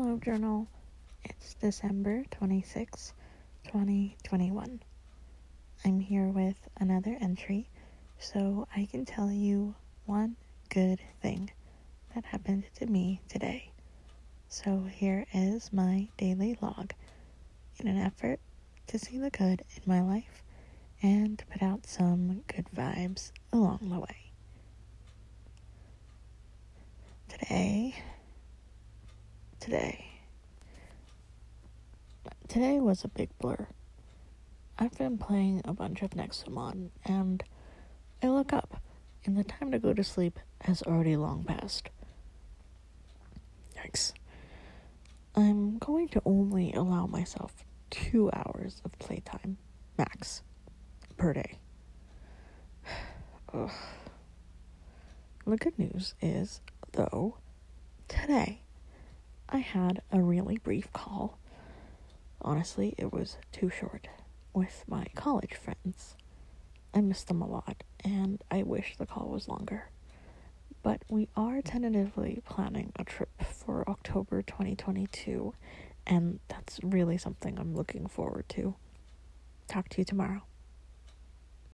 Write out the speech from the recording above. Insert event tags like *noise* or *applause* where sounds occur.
Hello, Journal. It's December 26, 2021. I'm here with another entry so I can tell you one good thing that happened to me today. So here is my daily log in an effort to see the good in my life and put out some good vibes along the way. Today, today, today was a big blur. I've been playing a bunch of Nexomon, and I look up, and the time to go to sleep has already long passed. Yikes. I'm going to only allow myself two hours of playtime, max, per day. *sighs* Ugh. The good news is, though, today I had a really brief call. Honestly, it was too short with my college friends. I miss them a lot, and I wish the call was longer. But we are tentatively planning a trip for October 2022, and that's really something I'm looking forward to. Talk to you tomorrow.